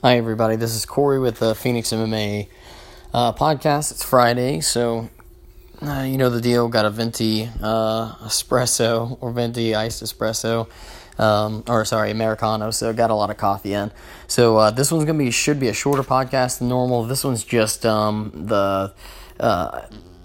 Hi, everybody. This is Corey with the Phoenix MMA uh, podcast. It's Friday, so uh, you know the deal. Got a venti uh, espresso or venti iced espresso, um, or sorry, americano. So got a lot of coffee in. So uh, this one's gonna be should be a shorter podcast than normal. This one's just um, the uh,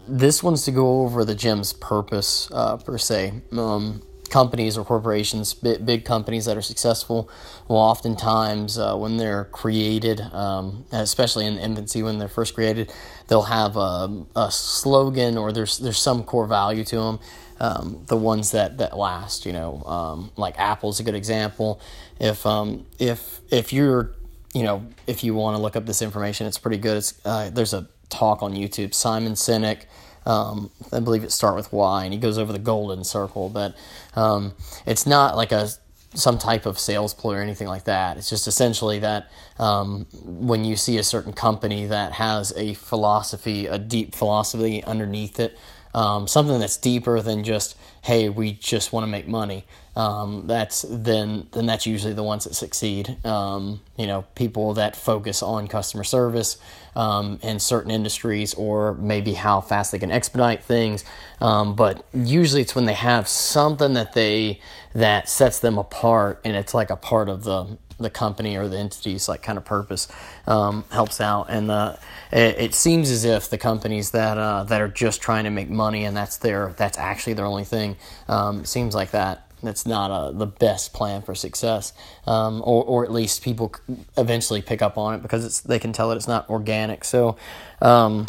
this one's to go over the gym's purpose uh, per se. Um, companies or corporations, big, big companies that are successful, will oftentimes, uh, when they're created, um, especially in infancy when they're first created, they'll have a, a slogan or there's there's some core value to them. Um, the ones that, that last, you know, um, like Apple's a good example. If um, if if you're, you know, if you want to look up this information, it's pretty good. It's uh, there's a talk on YouTube. Simon Sinek um, I believe it start with Why, and he goes over the golden circle, but um, it's not like a some type of sales ploy or anything like that. It's just essentially that um, when you see a certain company that has a philosophy, a deep philosophy underneath it, um, something that's deeper than just hey we just want to make money. Um, that's then then that's usually the ones that succeed. Um, you know people that focus on customer service um, in certain industries or maybe how fast they can expedite things. Um, but usually it's when they have something that they that sets them apart and it's like a part of the the company or the entity's like kind of purpose um, helps out. And uh, it, it, seems as if the companies that uh, that are just trying to make money and that's their that's actually their only thing um, seems like that that's not uh, the best plan for success. Um, or, or at least people eventually pick up on it because it's they can tell that it's not organic. So um,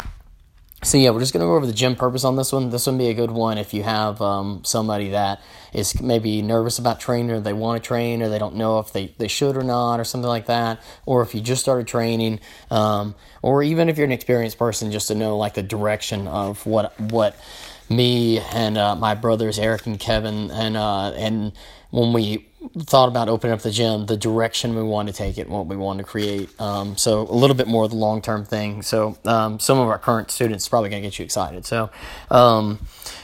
so yeah, we're just gonna go over the gym purpose on this one. This would be a good one if you have um, somebody that is maybe nervous about training, or they want to train, or they don't know if they, they should or not, or something like that. Or if you just started training, um, or even if you're an experienced person, just to know like the direction of what what me and uh, my brothers Eric and Kevin and uh, and when we thought about opening up the gym, the direction we wanted to take it, what we wanted to create. Um, so a little bit more of the long term thing. So um, some of our current students probably gonna get you excited. So um,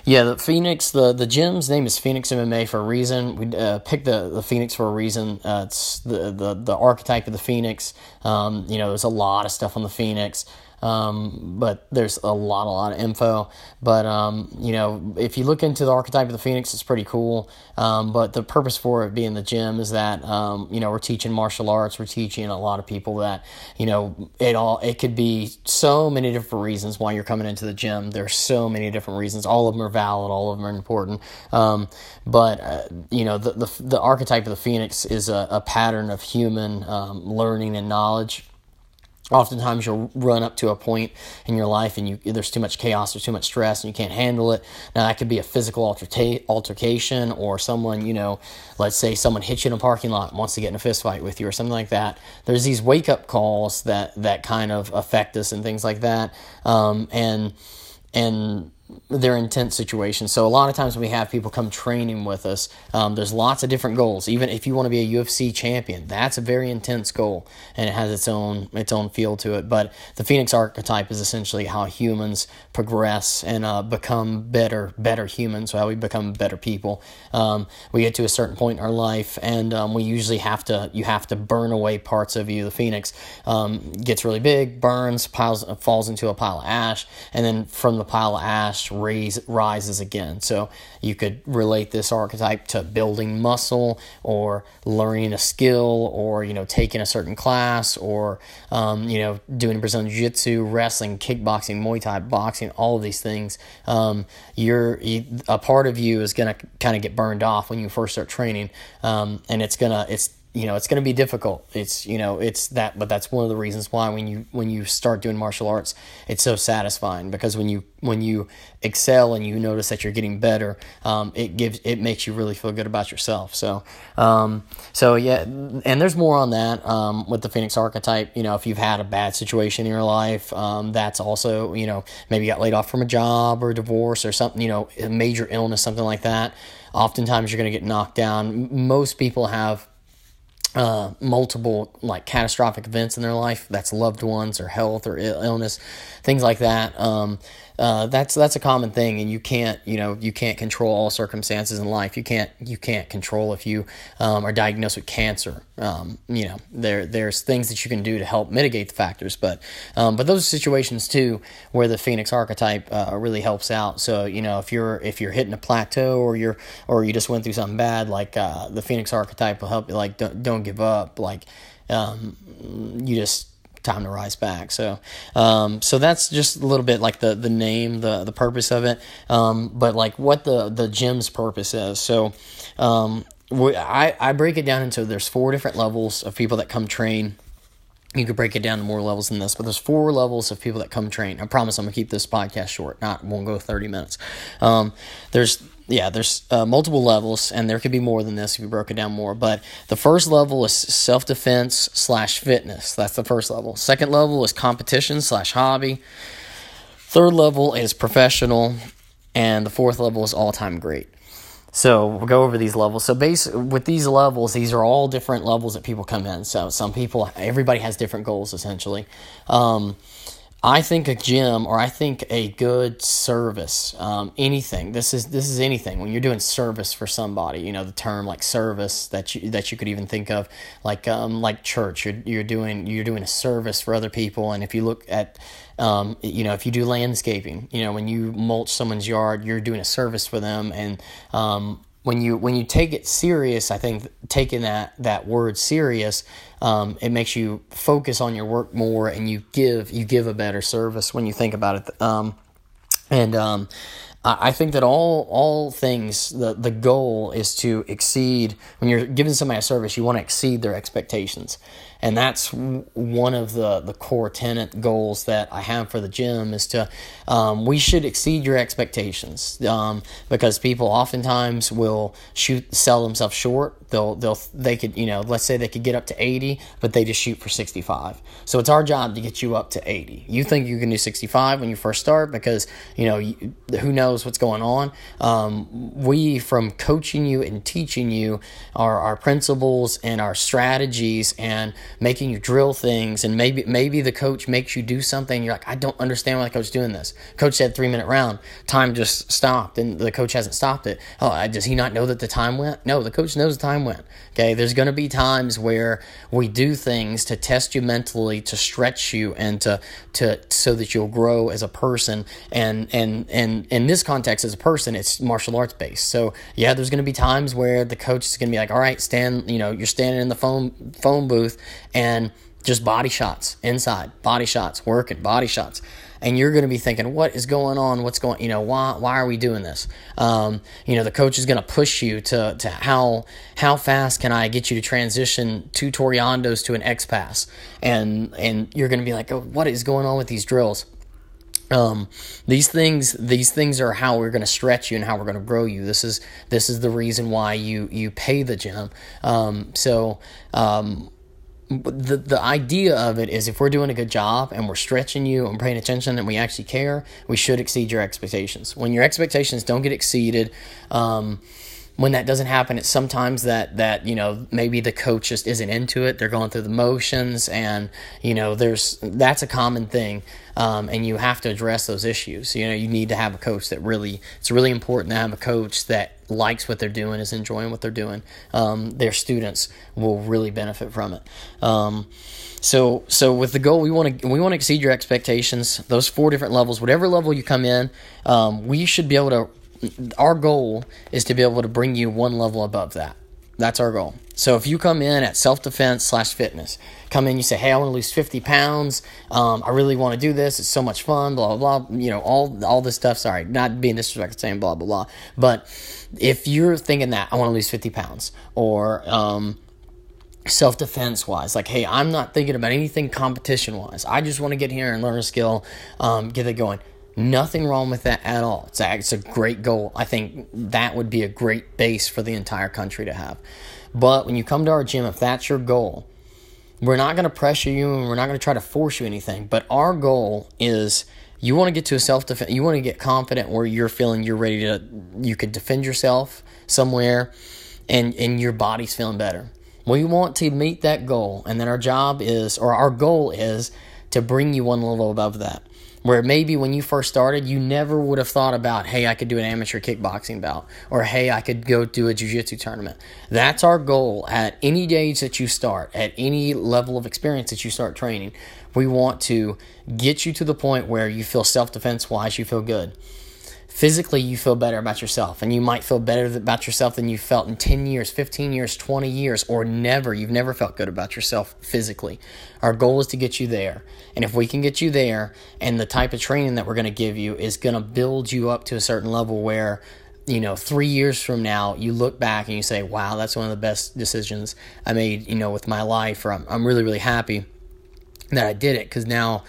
yeah, the Phoenix, the the gym's name is Phoenix MMA for a reason. We uh, picked the the Phoenix for a reason. Uh, it's the, the the archetype of the Phoenix. Um, you know, there's a lot of stuff on the Phoenix. Um, but there's a lot, a lot of info. But um, you know, if you look into the archetype of the phoenix, it's pretty cool. Um, but the purpose for it being the gym is that um, you know we're teaching martial arts. We're teaching a lot of people that you know it all. It could be so many different reasons why you're coming into the gym. There's so many different reasons. All of them are valid. All of them are important. Um, but uh, you know, the, the the archetype of the phoenix is a, a pattern of human um, learning and knowledge oftentimes you'll run up to a point in your life and you there's too much chaos or too much stress and you can't handle it. Now that could be a physical alterca- altercation or someone you know let's say someone hits you in a parking lot wants to get in a fist fight with you or something like that. There's these wake up calls that that kind of affect us and things like that. Um, and and they're intense situations. So a lot of times when we have people come training with us, um, there's lots of different goals. Even if you want to be a UFC champion, that's a very intense goal, and it has its own its own feel to it. But the Phoenix archetype is essentially how humans progress and uh, become better better humans. How we become better people. Um, we get to a certain point in our life, and um, we usually have to you have to burn away parts of you. The Phoenix um, gets really big, burns, piles, falls into a pile of ash, and then from the pile of ash raise, rises again. So you could relate this archetype to building muscle or learning a skill or, you know, taking a certain class or, um, you know, doing Brazilian Jiu Jitsu, wrestling, kickboxing, Muay Thai, boxing, all of these things. Um, you're, a part of you is going to kind of get burned off when you first start training. Um, and it's going to, it's, you know it's going to be difficult. It's you know it's that but that's one of the reasons why when you when you start doing martial arts it's so satisfying because when you when you excel and you notice that you're getting better um, it gives it makes you really feel good about yourself. So um, so yeah and there's more on that um, with the phoenix archetype. You know if you've had a bad situation in your life um, that's also you know maybe got laid off from a job or divorce or something you know a major illness something like that oftentimes you're going to get knocked down. Most people have uh, multiple like catastrophic events in their life that's loved ones or health or illness things like that. Um, uh, that's that's a common thing, and you can't you know you can't control all circumstances in life. You can't you can't control if you um, are diagnosed with cancer. Um, you know there there's things that you can do to help mitigate the factors, but um, but those are situations too where the Phoenix archetype uh, really helps out. So you know if you're if you're hitting a plateau or you're or you just went through something bad, like uh, the Phoenix archetype will help you. Like don't don't give up. Like um, you just time to rise back. So, um, so that's just a little bit like the the name, the the purpose of it. Um, but like what the the gym's purpose is. So, um, we, I I break it down into there's four different levels of people that come train. You could break it down to more levels than this, but there's four levels of people that come train. I promise I'm gonna keep this podcast short. Not won't go 30 minutes. Um, there's yeah, there's uh, multiple levels, and there could be more than this if you broke it down more. But the first level is self defense slash fitness. That's the first level. Second level is competition slash hobby. Third level is professional, and the fourth level is all time great. So we'll go over these levels. So base with these levels, these are all different levels that people come in. So some people, everybody has different goals essentially. Um, I think a gym or I think a good service, um, anything. This is this is anything. When you're doing service for somebody, you know the term like service that you that you could even think of, like um, like church. You're you're doing you're doing a service for other people. And if you look at, um, you know, if you do landscaping, you know, when you mulch someone's yard, you're doing a service for them. And um, when you when you take it serious, I think taking that that word serious, um, it makes you focus on your work more, and you give you give a better service when you think about it. Um, and um, I think that all all things the the goal is to exceed when you're giving somebody a service, you want to exceed their expectations and that's one of the the core tenant goals that I have for the gym is to um, we should exceed your expectations um, because people oftentimes will shoot sell themselves short. They'll they'll they could you know let's say they could get up to eighty, but they just shoot for sixty five. So it's our job to get you up to eighty. You think you can do sixty five when you first start because you know you, who knows what's going on. Um, we from coaching you and teaching you our our principles and our strategies and making you drill things, and maybe maybe the coach makes you do something. You're like, I don't understand why the coach is doing this. Coach said three minute round, time just stopped, and the coach hasn't stopped it. Oh, does he not know that the time went? No, the coach knows the time went. Okay, there's going to be times where we do things to test you mentally, to stretch you, and to to so that you'll grow as a person. And and and in this context, as a person, it's martial arts based. So yeah, there's going to be times where the coach is going to be like, all right, stand. You know, you're standing in the phone phone booth and just body shots inside, body shots, working, body shots. And you're going to be thinking, what is going on? What's going, you know, why, why are we doing this? Um, you know, the coach is going to push you to, to how, how fast can I get you to transition two Toreandos to an X pass? And, and you're going to be like, oh, what is going on with these drills? Um, these things, these things are how we're going to stretch you and how we're going to grow you. This is, this is the reason why you, you pay the gym. Um, so, um, the the idea of it is if we're doing a good job and we're stretching you and paying attention and we actually care, we should exceed your expectations. When your expectations don't get exceeded, um, when that doesn't happen, it's sometimes that that you know maybe the coach just isn't into it. They're going through the motions, and you know there's that's a common thing, um, and you have to address those issues. You know you need to have a coach that really it's really important to have a coach that likes what they're doing, is enjoying what they're doing. Um, their students will really benefit from it. Um, so so with the goal, we want to we want to exceed your expectations. Those four different levels, whatever level you come in, um, we should be able to our goal is to be able to bring you one level above that. That's our goal. So if you come in at self defense slash fitness, come in, you say, "Hey, I want to lose fifty pounds. Um, I really want to do this. It's so much fun." Blah blah blah. You know, all all this stuff. Sorry, not being disrespectful, saying blah blah blah. But if you're thinking that I want to lose fifty pounds, or um, self defense wise. Like, hey, I'm not thinking about anything competition wise. I just want to get here and learn a skill, um, get it going. Nothing wrong with that at all. It's a, it's a great goal. I think that would be a great base for the entire country to have. But when you come to our gym, if that's your goal, we're not going to pressure you and we're not going to try to force you anything. But our goal is you want to get to a self defense, you want to get confident where you're feeling you're ready to, you could defend yourself somewhere and, and your body's feeling better. We want to meet that goal. And then our job is, or our goal is, to bring you one level above that. Where maybe when you first started, you never would have thought about, hey, I could do an amateur kickboxing bout, or hey, I could go do a jiu jitsu tournament. That's our goal at any age that you start, at any level of experience that you start training. We want to get you to the point where you feel self defense wise, you feel good physically you feel better about yourself and you might feel better about yourself than you felt in 10 years 15 years 20 years or never. You've never felt good about yourself physically. Our goal is to get you there. And if we can get you there and the type of training that we're going to give you is going to build you up to a certain level where you know, three years from now, you look back and you say, wow, that's one of the best decisions I made, you know, with my life, or I'm, I'm really, really happy that I did it. Because now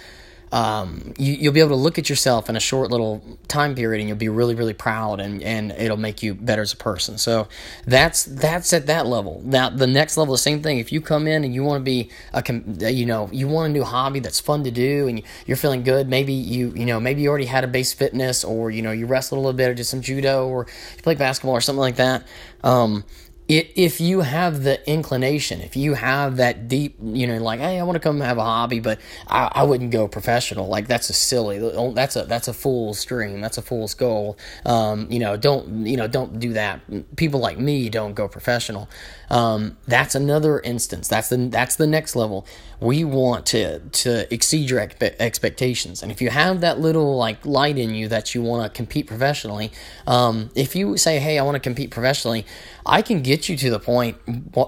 um, you, will be able to look at yourself in a short little time period and you'll be really really proud and, and it'll make you better as a person. So that's that's at that level. Now the next level the same thing. If you come in and you want to be a you know you want a new hobby that's fun to do and you're feeling good maybe you you know maybe you already had a base fitness or you know you wrestled a little bit or did some judo or you play basketball or something like that um, if you have the inclination, if you have that deep, you know, like, hey, I want to come have a hobby, but I, I wouldn't go professional. Like that's a silly, that's a that's a fool's dream. That's a fool's goal. Um, you know, don't you know, don't do that. People like me don't go professional. Um, that's another instance. That's the that's the next level. We want to to exceed your expe- expectations, and if you have that little like light in you that you want to compete professionally, um, if you say, hey, I want to compete professionally, I can get you to the point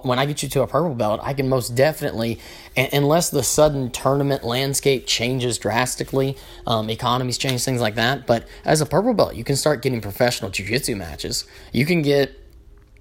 when I get you to a purple belt, I can most definitely, unless the sudden tournament landscape changes drastically, um, economies change, things like that. But as a purple belt, you can start getting professional jiu-jitsu matches. You can get,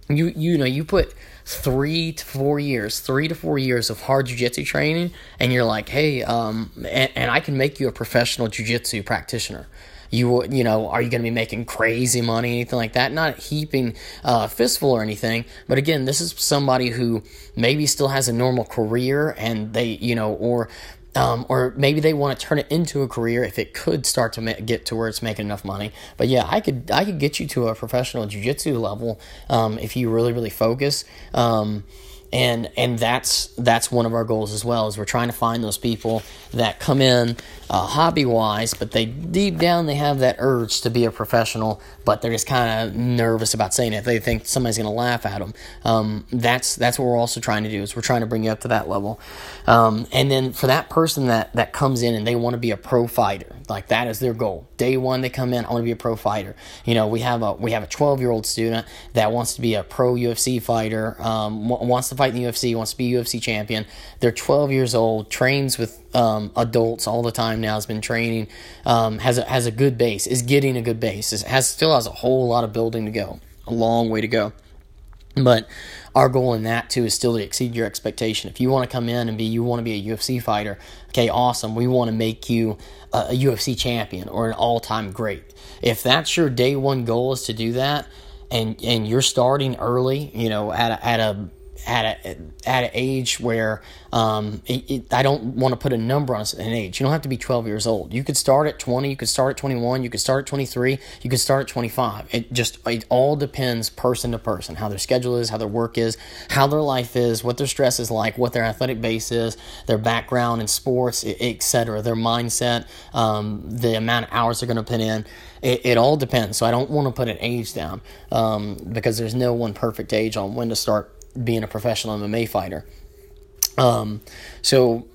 you you know, you put three to four years, three to four years of hard jujitsu training, and you're like, hey, um, and, and I can make you a professional jujitsu practitioner. You you know are you going to be making crazy money anything like that? Not heaping uh, fistful or anything but again this is somebody who maybe still has a normal career and they you know or um, or maybe they want to turn it into a career if it could start to ma- get to where it's making enough money. But yeah, I could I could get you to a professional jujitsu level um, if you really really focus. Um, and and that's that's one of our goals as well is we're trying to find those people that come in uh, hobby wise but they deep down they have that urge to be a professional but they're just kind of nervous about saying it. They think somebody's going to laugh at them um, that's that's what we're also trying to do is we're trying to bring you up to that level. Um, and then for that person that that comes in and they want to be a pro fighter like that is their goal day one they come in i want to be a pro fighter you know we have a we have a 12 year old student that wants to be a pro ufc fighter um, wants to fight in the UFC, wants to be UFC champion. They're 12 years old, trains with um, adults all the time now, has been training, um, has, a, has a good base, is getting a good base, has still has a whole lot of building to go, a long way to go. But our goal in that too is still to exceed your expectation. If you want to come in and be, you want to be a UFC fighter, okay, awesome. We want to make you a, UFC champion or an all time great. If that's your day one goal is to do that, and and you're starting early, you know, at a, at a at a, at an age where um, it, it, I don't want to put a number on an age. You don't have to be 12 years old. You could start at 20. You could start at 21. You could start at 23. You could start at 25. It just it all depends person to person how their schedule is, how their work is, how their life is, what their stress is like, what their athletic base is, their background in sports, etc. Their mindset, um, the amount of hours they're going to put in. It, it, all depends. So I don't want to put an age down um, because there's no one perfect age on when to start being a professional MMA fighter. Um, so,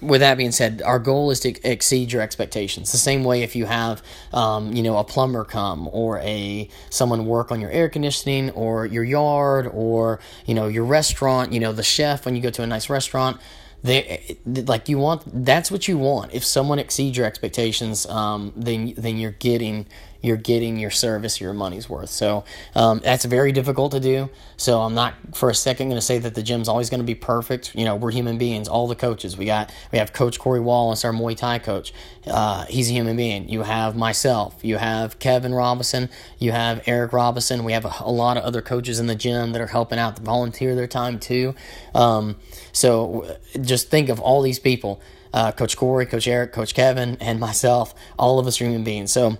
with that being said, our goal is to exceed your expectations. The same way if you have, um, you know, a plumber come or a someone work on your air conditioning or your yard or you know your restaurant. You know, the chef when you go to a nice restaurant they like you want that's what you want if someone exceeds your expectations um, then then you're getting you're getting your service your money's worth. So um, that's very difficult to do. So i'm not for a second going to say that the gym's always going to be perfect. You know we're human beings all the coaches. We got we have coach corey wallace our muay thai coach. Uh, he's a human being. You have myself. You have kevin robinson. You have eric robinson. We have a, a lot of other coaches in the gym that are helping out volunteer their time too. Um, so just think of all these people. Uh, Coach Corey, Coach Eric, Coach Kevin, and myself. All of us are human beings. So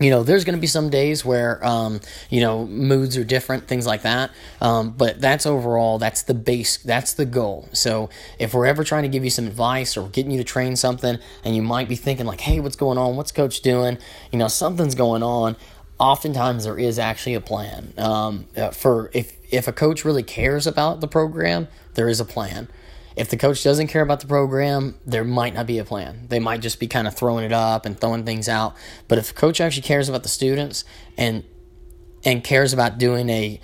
you know, there's going to be some days where, um, you know, moods are different, things like that. Um, but that's overall, that's the base, that's the goal. So if we're ever trying to give you some advice or getting you to train something and you might be thinking like, hey, what's going on? What's coach doing? You know, something's going on. Oftentimes there is actually a plan. Um, uh, for if, if a coach really cares about the program, there is a plan. If the coach doesn't care about the program, there might not be a plan. They might just be kind of throwing it up and throwing things out. But if the coach actually cares about the students and and cares about doing a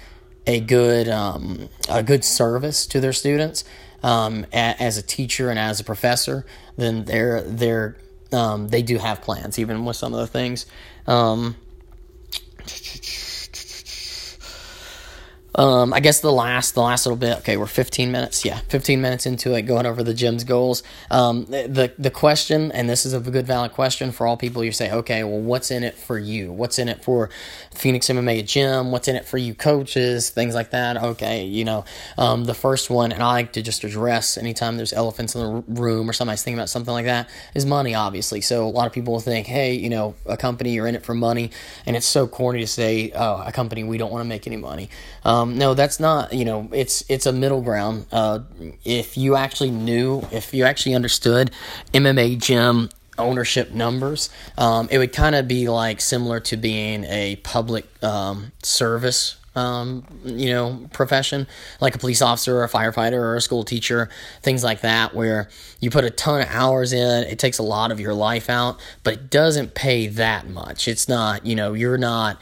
a good um, a good service to their students um, a, as a teacher and as a professor, then they're they're um, they do have plans, even with some of the things. Um, I guess the last the last little bit. Okay, we're 15 minutes. Yeah, 15 minutes into it, going over the gym's goals. Um, the the question, and this is a good valid question for all people. You say, okay, well, what's in it for you? What's in it for Phoenix MMA Gym? What's in it for you coaches? Things like that. Okay, you know, um, the first one, and I like to just address anytime there's elephants in the room or somebody's thinking about something like that is money, obviously. So a lot of people will think, hey, you know, a company you're in it for money, and it's so corny to say, oh, a company we don't want to make any money. Um, no, that's not. You know, it's it's a middle ground. Uh, if you actually knew, if you actually understood MMA gym ownership numbers, um, it would kind of be like similar to being a public um, service um, you know, profession, like a police officer or a firefighter or a school teacher, things like that, where you put a ton of hours in, it takes a lot of your life out, but it doesn't pay that much. It's not, you know, you're not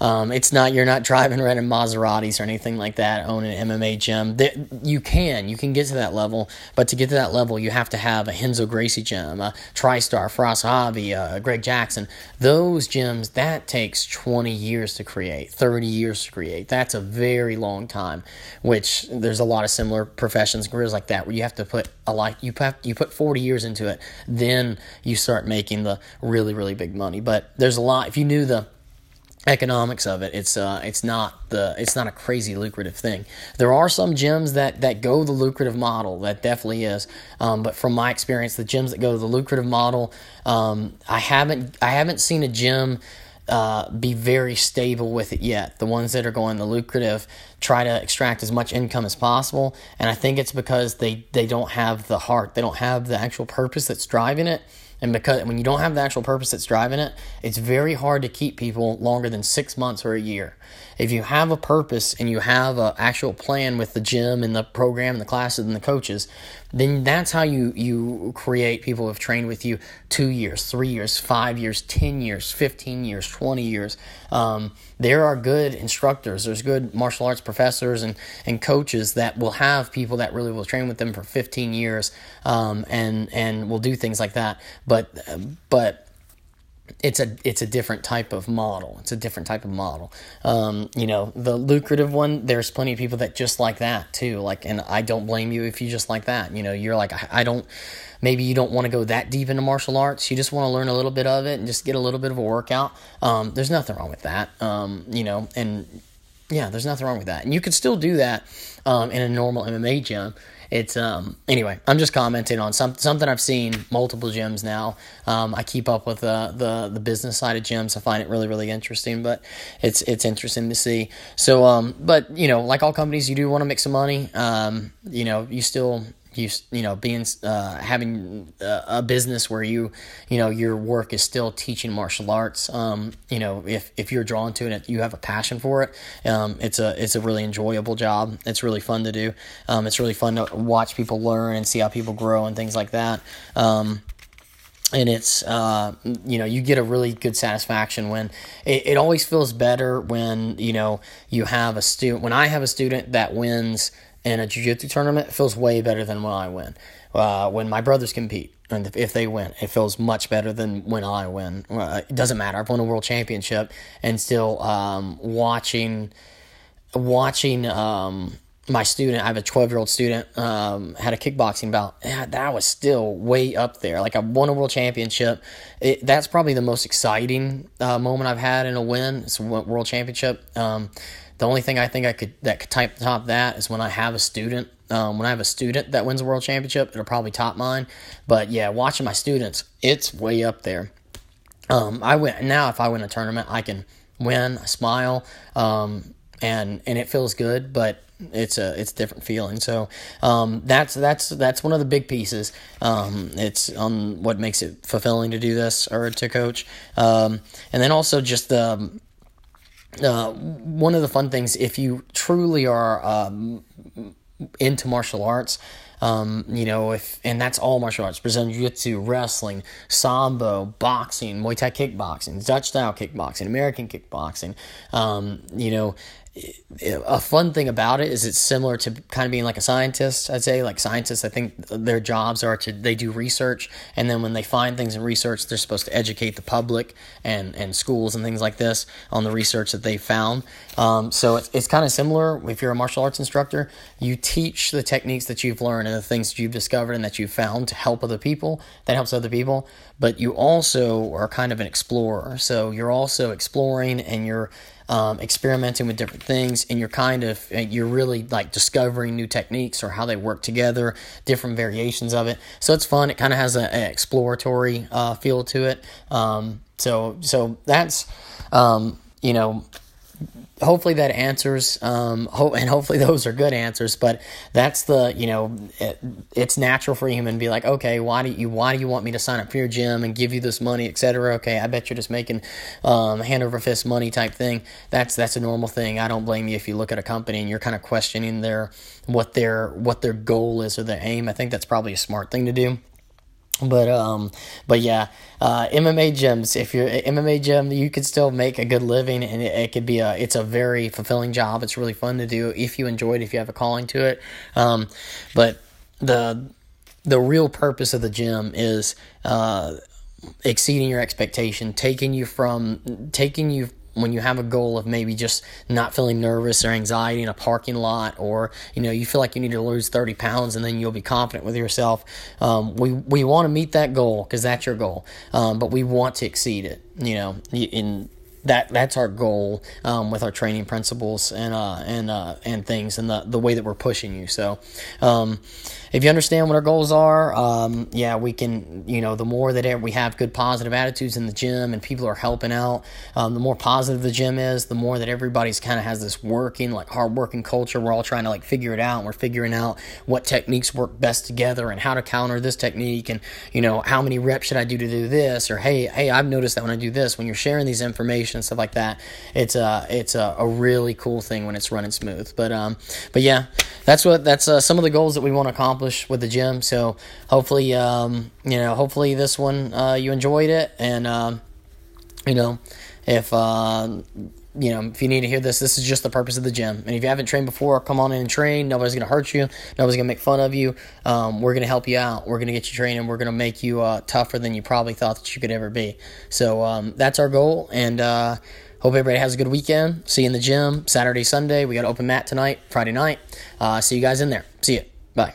um, it's not you're not driving around in Maseratis or anything like that. Own an MMA gym. you can you can get to that level, but to get to that level, you have to have a Renzo Gracie gym, a TriStar, Firas Zahabi, uh, Greg Jackson. Those gyms that takes 20 years to create, 30 years to create. That's a very long time. Which there's a lot of similar professions, careers like that, where you have to put a life you have you put 40 years into it, then you start making the really really big money. But there's a lot. If you knew the economics of it. It's uh, it's not the it's not a crazy lucrative thing. There are some gyms that that go the lucrative model. That definitely is. Um, but from my experience, the gyms that go the lucrative model, um, I haven't I haven't seen a gym. Uh, be very stable with it yet. The ones that are going the lucrative try to extract as much income as possible, and I think it's because they they don't have the heart, they don't have the actual purpose that's driving it. And because when you don't have the actual purpose that's driving it, it's very hard to keep people longer than six months or a year. If you have a purpose and you have an actual plan with the gym and the program and the classes and the coaches, then that's how you, you create people who have trained with you two years, three years, five years, 10 years, 15 years, 20 years. Um, there are good instructors, there's good martial arts professors and, and coaches that will have people that really will train with them for 15 years um, and, and will do things like that. But, but it's a it's a different type of model. It's a different type of model. Um, you know, the lucrative one. There's plenty of people that just like that too. Like, and I don't blame you if you just like that. You know, you're like I, I don't. Maybe you don't want to go that deep into martial arts. You just want to learn a little bit of it and just get a little bit of a workout. Um, there's nothing wrong with that. Um, you know, and yeah, there's nothing wrong with that. And you can still do that um, in a normal MMA gym it's um anyway i'm just commenting on some, something i've seen multiple gyms now. Um, i keep up with the, the the business side of gyms. I find it really really interesting but it's it's interesting to see. So um but you know like all companies you do want to make some money. Um you know you still you you know being uh, having a, a, business where you you know your work is still teaching martial arts um, you know if, if you're drawn to it you have a passion for it um, it's a it's a really enjoyable job. It's really fun to do. Um, it's really fun to watch people learn and see how people grow and things like that. Um, and it's uh, you know you get a really good satisfaction when it, it always feels better when you know you have a student when i have a student that wins in a jiu-jitsu tournament feels way better than when I win. Uh, when my brothers compete, and if they win, it feels much better than when I win. Uh, it doesn't matter. I've won a world championship, and still um, watching, watching um, my student. I have a twelve-year-old student um, had a kickboxing bout. Yeah, that was still way up there. Like I won a world championship. It, that's probably the most exciting uh, moment I've had in a win. It's a world championship um, the only thing I think I could that could type top that is when I have a student. Um, when I have a student that wins a world championship, it'll probably top mine. But yeah, watching my students, it's way up there. Um, I win now. If I win a tournament, I can win, smile, um, and and it feels good. But it's a it's a different feeling. So um, that's that's that's one of the big pieces. Um, it's on what makes it fulfilling to do this or to coach, um, and then also just the. Uh, one of the fun things, if you truly are um, into martial arts, um, you know, if and that's all martial arts: Brazilian Jiu-Jitsu, wrestling, sambo, boxing, Muay Thai kickboxing, Dutch style kickboxing, American kickboxing. Um, you know, a fun thing about it is it's similar to kind of being like a scientist i'd say. Like scientists i think their jobs are to they do research and then when they find things in research they're supposed to educate the public and and schools and things like this on the research that they found. Um, so it's, it's kind of similar. If you're a martial arts instructor you teach the techniques that you've learned and the things that you've discovered and that you've found to help other people that helps other people but you also are kind of an explorer. So you're also exploring and you're um, experimenting with different things, and you're kind of uh, you're really like discovering new techniques or how they work together, different variations of it. So it's fun. It kind of has an exploratory uh, feel to it. Um, so so that's um, you know hopefully that answers um, and hopefully those are good answers but that's the you know it, it's natural for a human to be like okay why do you why do you want me to sign up for your gym and give you this money etc okay i bet you're just making um, hand over fist money type thing. That's that's a normal thing. I don't blame you if you look at a company and you're kind of questioning their what their what their goal is or their aim. I think that's probably a smart thing to do but um, but yeah, uh, MMA gyms. If you're MMA gym, you could still make a good living, and it, it, could be a. It's a very fulfilling job. It's really fun to do if you enjoy it. If you have a calling to it, um, but the the real purpose of the gym is uh, exceeding your expectation, taking you from taking you when you have a goal of maybe just not feeling nervous or anxiety in a parking lot, or you know you feel like you need to lose thirty pounds and then you'll be confident with yourself. Um, we we want to meet that goal because that's your goal, um, but we want to exceed it. You know, in that that's our goal um, with our training principles and uh, and uh, and things and the the way that we're pushing you. So, um, if you understand what our goals are, um, yeah, we can. You know, the more that we have good positive attitudes in the gym and people are helping out, um, the more positive the gym is, the more that everybody's kind of has this working like hard working culture. We're all trying to like figure it out. And we're figuring out what techniques work best together and how to counter this technique and you know how many reps should I do to do this or hey hey I've noticed that when I do this when you're sharing these information and stuff like that. It's a it's a, a really cool thing when it's running smooth. But um, but yeah, that's what that's uh, some of the goals that we want to accomplish with the gym. So hopefully um, you know hopefully this one uh, you enjoyed it and um, you know if uh, you know, if you need to hear this, this is just the purpose of the gym. And if you haven't trained before, come on in and train. Nobody's going to hurt you. Nobody's going to make fun of you. Um, we're going to help you out. We're going to get you training. We're going to make you uh, tougher than you probably thought that you could ever be. So um, that's our goal. And uh, hope everybody has a good weekend. See you in the gym Saturday, Sunday. We got open mat tonight, Friday night. Uh, see you guys in there. See you. Bye.